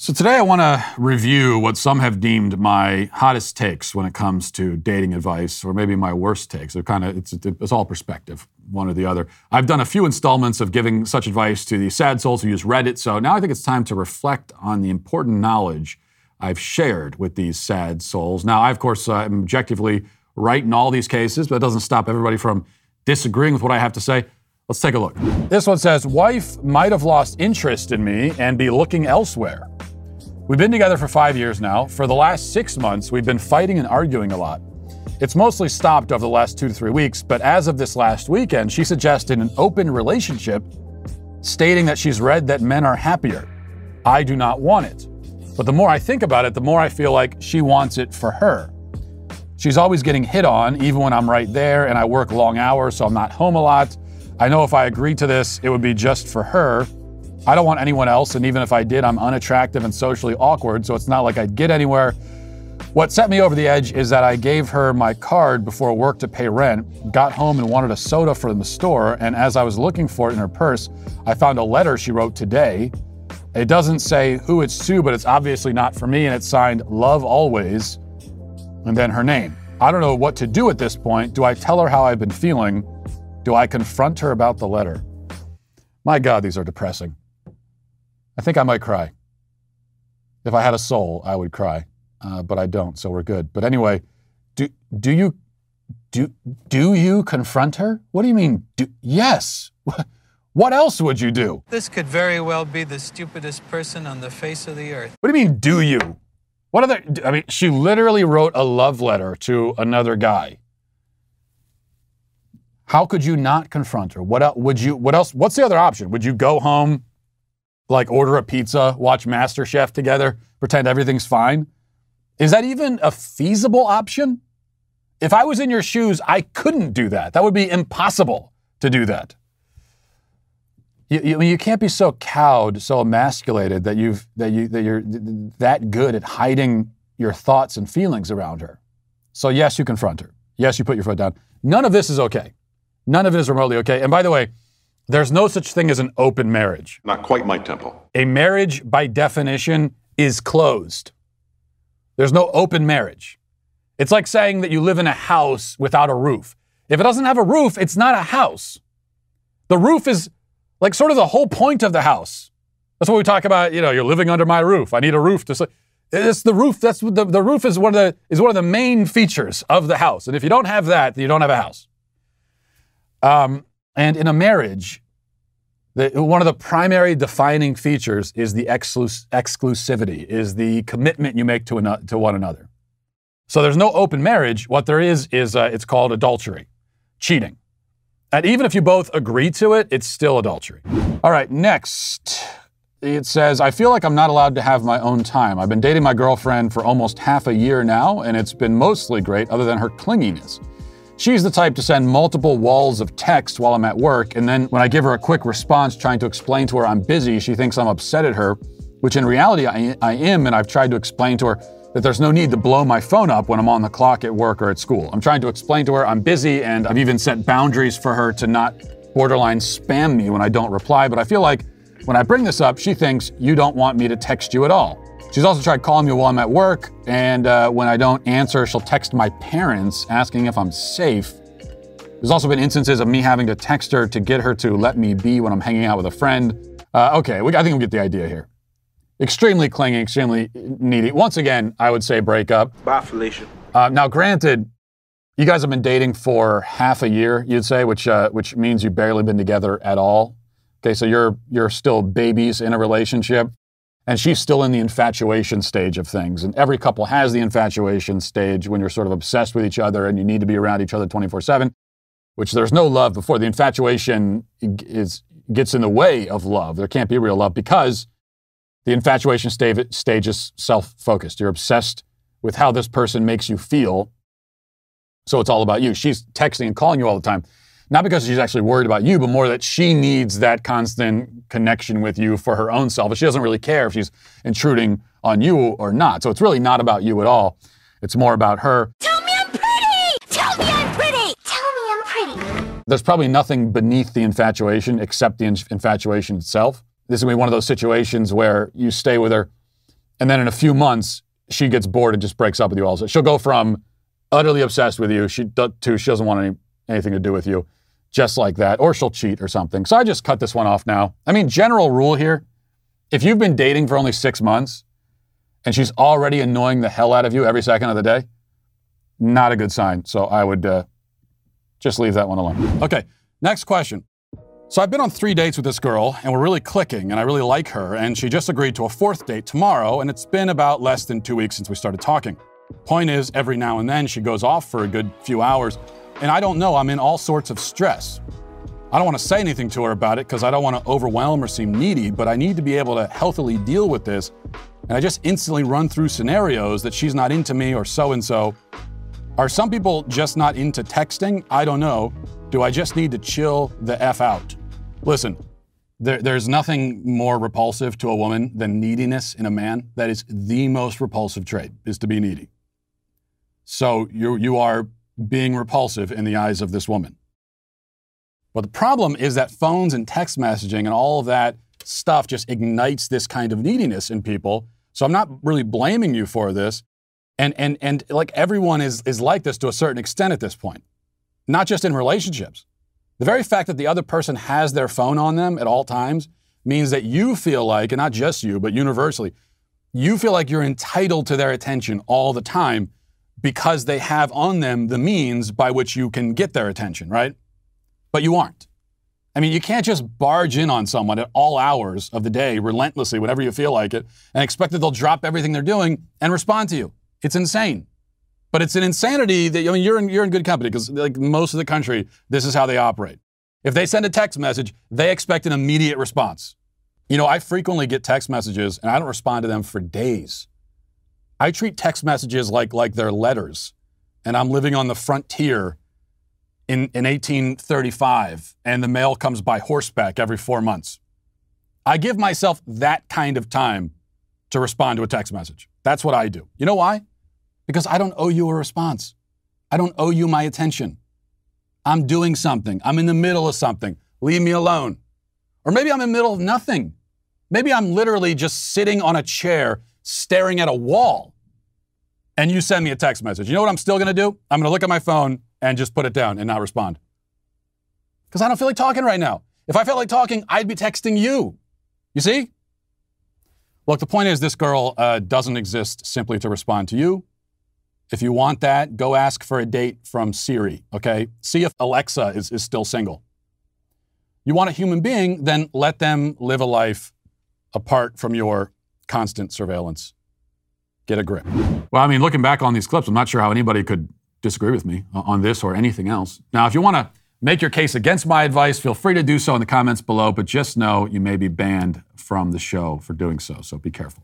So today I want to review what some have deemed my hottest takes when it comes to dating advice, or maybe my worst takes. They're kind of it's, it's all perspective, one or the other. I've done a few installments of giving such advice to the sad souls who use Reddit, so now I think it's time to reflect on the important knowledge I've shared with these sad souls. Now, I of course uh, am objectively right in all these cases, but it doesn't stop everybody from disagreeing with what I have to say. Let's take a look. This one says, "Wife might have lost interest in me and be looking elsewhere." We've been together for five years now. For the last six months, we've been fighting and arguing a lot. It's mostly stopped over the last two to three weeks, but as of this last weekend, she suggested an open relationship, stating that she's read that men are happier. I do not want it. But the more I think about it, the more I feel like she wants it for her. She's always getting hit on, even when I'm right there and I work long hours, so I'm not home a lot. I know if I agreed to this, it would be just for her, I don't want anyone else, and even if I did, I'm unattractive and socially awkward, so it's not like I'd get anywhere. What set me over the edge is that I gave her my card before work to pay rent, got home and wanted a soda from the store, and as I was looking for it in her purse, I found a letter she wrote today. It doesn't say who it's to, but it's obviously not for me, and it's signed Love Always, and then her name. I don't know what to do at this point. Do I tell her how I've been feeling? Do I confront her about the letter? My God, these are depressing. I think I might cry. If I had a soul, I would cry, uh, but I don't, so we're good. But anyway, do do you do do you confront her? What do you mean? Do, yes. What else would you do? This could very well be the stupidest person on the face of the earth. What do you mean? Do you? What other? I mean, she literally wrote a love letter to another guy. How could you not confront her? What else would you? What else? What's the other option? Would you go home? Like order a pizza, watch MasterChef together, pretend everything's fine? Is that even a feasible option? If I was in your shoes, I couldn't do that. That would be impossible to do that. You, you, you can't be so cowed, so emasculated that you've that you that you're that good at hiding your thoughts and feelings around her. So yes, you confront her. Yes, you put your foot down. None of this is okay. None of it is remotely okay. And by the way, there's no such thing as an open marriage. Not quite my tempo. A marriage, by definition, is closed. There's no open marriage. It's like saying that you live in a house without a roof. If it doesn't have a roof, it's not a house. The roof is like sort of the whole point of the house. That's what we talk about. You know, you're living under my roof. I need a roof to sleep. It's the roof. That's the, the roof is one of the is one of the main features of the house. And if you don't have that, then you don't have a house. Um, and in a marriage, the, one of the primary defining features is the exclus- exclusivity, is the commitment you make to, an- to one another. So there's no open marriage. What there is is uh, it's called adultery, cheating. And even if you both agree to it, it's still adultery. All right, next. It says, I feel like I'm not allowed to have my own time. I've been dating my girlfriend for almost half a year now, and it's been mostly great, other than her clinginess. She's the type to send multiple walls of text while I'm at work, and then when I give her a quick response trying to explain to her I'm busy, she thinks I'm upset at her, which in reality I, I am, and I've tried to explain to her that there's no need to blow my phone up when I'm on the clock at work or at school. I'm trying to explain to her I'm busy, and I've even set boundaries for her to not borderline spam me when I don't reply, but I feel like when I bring this up, she thinks you don't want me to text you at all. She's also tried calling me while I'm at work, and uh, when I don't answer, she'll text my parents asking if I'm safe. There's also been instances of me having to text her to get her to let me be when I'm hanging out with a friend. Uh, okay, we, I think we get the idea here. Extremely clingy, extremely needy. Once again, I would say break up. Bye, Felicia. Uh, now, granted, you guys have been dating for half a year, you'd say, which uh, which means you've barely been together at all. Okay, so you're you're still babies in a relationship. And she's still in the infatuation stage of things. And every couple has the infatuation stage when you're sort of obsessed with each other and you need to be around each other 24 7, which there's no love before. The infatuation is, gets in the way of love. There can't be real love because the infatuation stage, stage is self focused. You're obsessed with how this person makes you feel. So it's all about you. She's texting and calling you all the time. Not because she's actually worried about you, but more that she needs that constant connection with you for her own self. She doesn't really care if she's intruding on you or not. So it's really not about you at all. It's more about her. Tell me I'm pretty! Tell me I'm pretty! Tell me I'm pretty! There's probably nothing beneath the infatuation except the infatuation itself. This is going to be one of those situations where you stay with her And then in a few months, she gets bored and just breaks up with you also. She'll go from utterly obsessed with you she, to she doesn't want any, anything to do with you, just like that. Or she'll cheat or something. So I just cut this one off now. I mean, general rule here if you've been dating for only six months and she's already annoying the hell out of you every second of the day, not a good sign. So I would uh, just leave that one alone. Okay, next question. So I've been on three dates with this girl, and we're really clicking, and I really like her, and she just agreed to a fourth date tomorrow, and it's been about less than two weeks since we started talking. Point is, every now and then she goes off for a good few hours, and I don't know, I'm in all sorts of stress. I don't want to say anything to her about it because I don't want to overwhelm or seem needy, but I need to be able to healthily deal with this. And I just instantly run through scenarios that she's not into me or so and so. Are some people just not into texting? I don't know. Do I just need to chill the F out? Listen, there, there's nothing more repulsive to a woman than neediness in a man. That is the most repulsive trait, is to be needy. So you, you are being repulsive in the eyes of this woman. But the problem is that phones and text messaging and all of that stuff just ignites this kind of neediness in people. So I'm not really blaming you for this. And, and, and like everyone is, is like this to a certain extent at this point, not just in relationships. The very fact that the other person has their phone on them at all times means that you feel like, and not just you, but universally, you feel like you're entitled to their attention all the time because they have on them the means by which you can get their attention, right? But you aren't. I mean, you can't just barge in on someone at all hours of the day, relentlessly, whenever you feel like it, and expect that they'll drop everything they're doing and respond to you. It's insane. But it's an insanity that I mean, you're in, you're in good company because like most of the country, this is how they operate. If they send a text message, they expect an immediate response. You know, I frequently get text messages and I don't respond to them for days. I treat text messages like like they're letters, and I'm living on the frontier in, in 1835, and the mail comes by horseback every four months. I give myself that kind of time to respond to a text message. That's what I do. You know why? Because I don't owe you a response. I don't owe you my attention. I'm doing something. I'm in the middle of something. Leave me alone. Or maybe I'm in the middle of nothing. Maybe I'm literally just sitting on a chair staring at a wall. And you send me a text message. You know what I'm still going to do? I'm going to look at my phone and just put it down and not respond. Because I don't feel like talking right now. If I felt like talking, I'd be texting you. You see? Look, the point is, this girl uh, doesn't exist simply to respond to you. If you want that, go ask for a date from Siri, okay? See if Alexa is, is still single. You want a human being, then let them live a life apart from your constant surveillance. Get a grip. Well, I mean, looking back on these clips, I'm not sure how anybody could disagree with me uh, on this or anything else. Now, if you want to make your case against my advice, feel free to do so in the comments below, but just know you may be banned from the show for doing so, so be careful.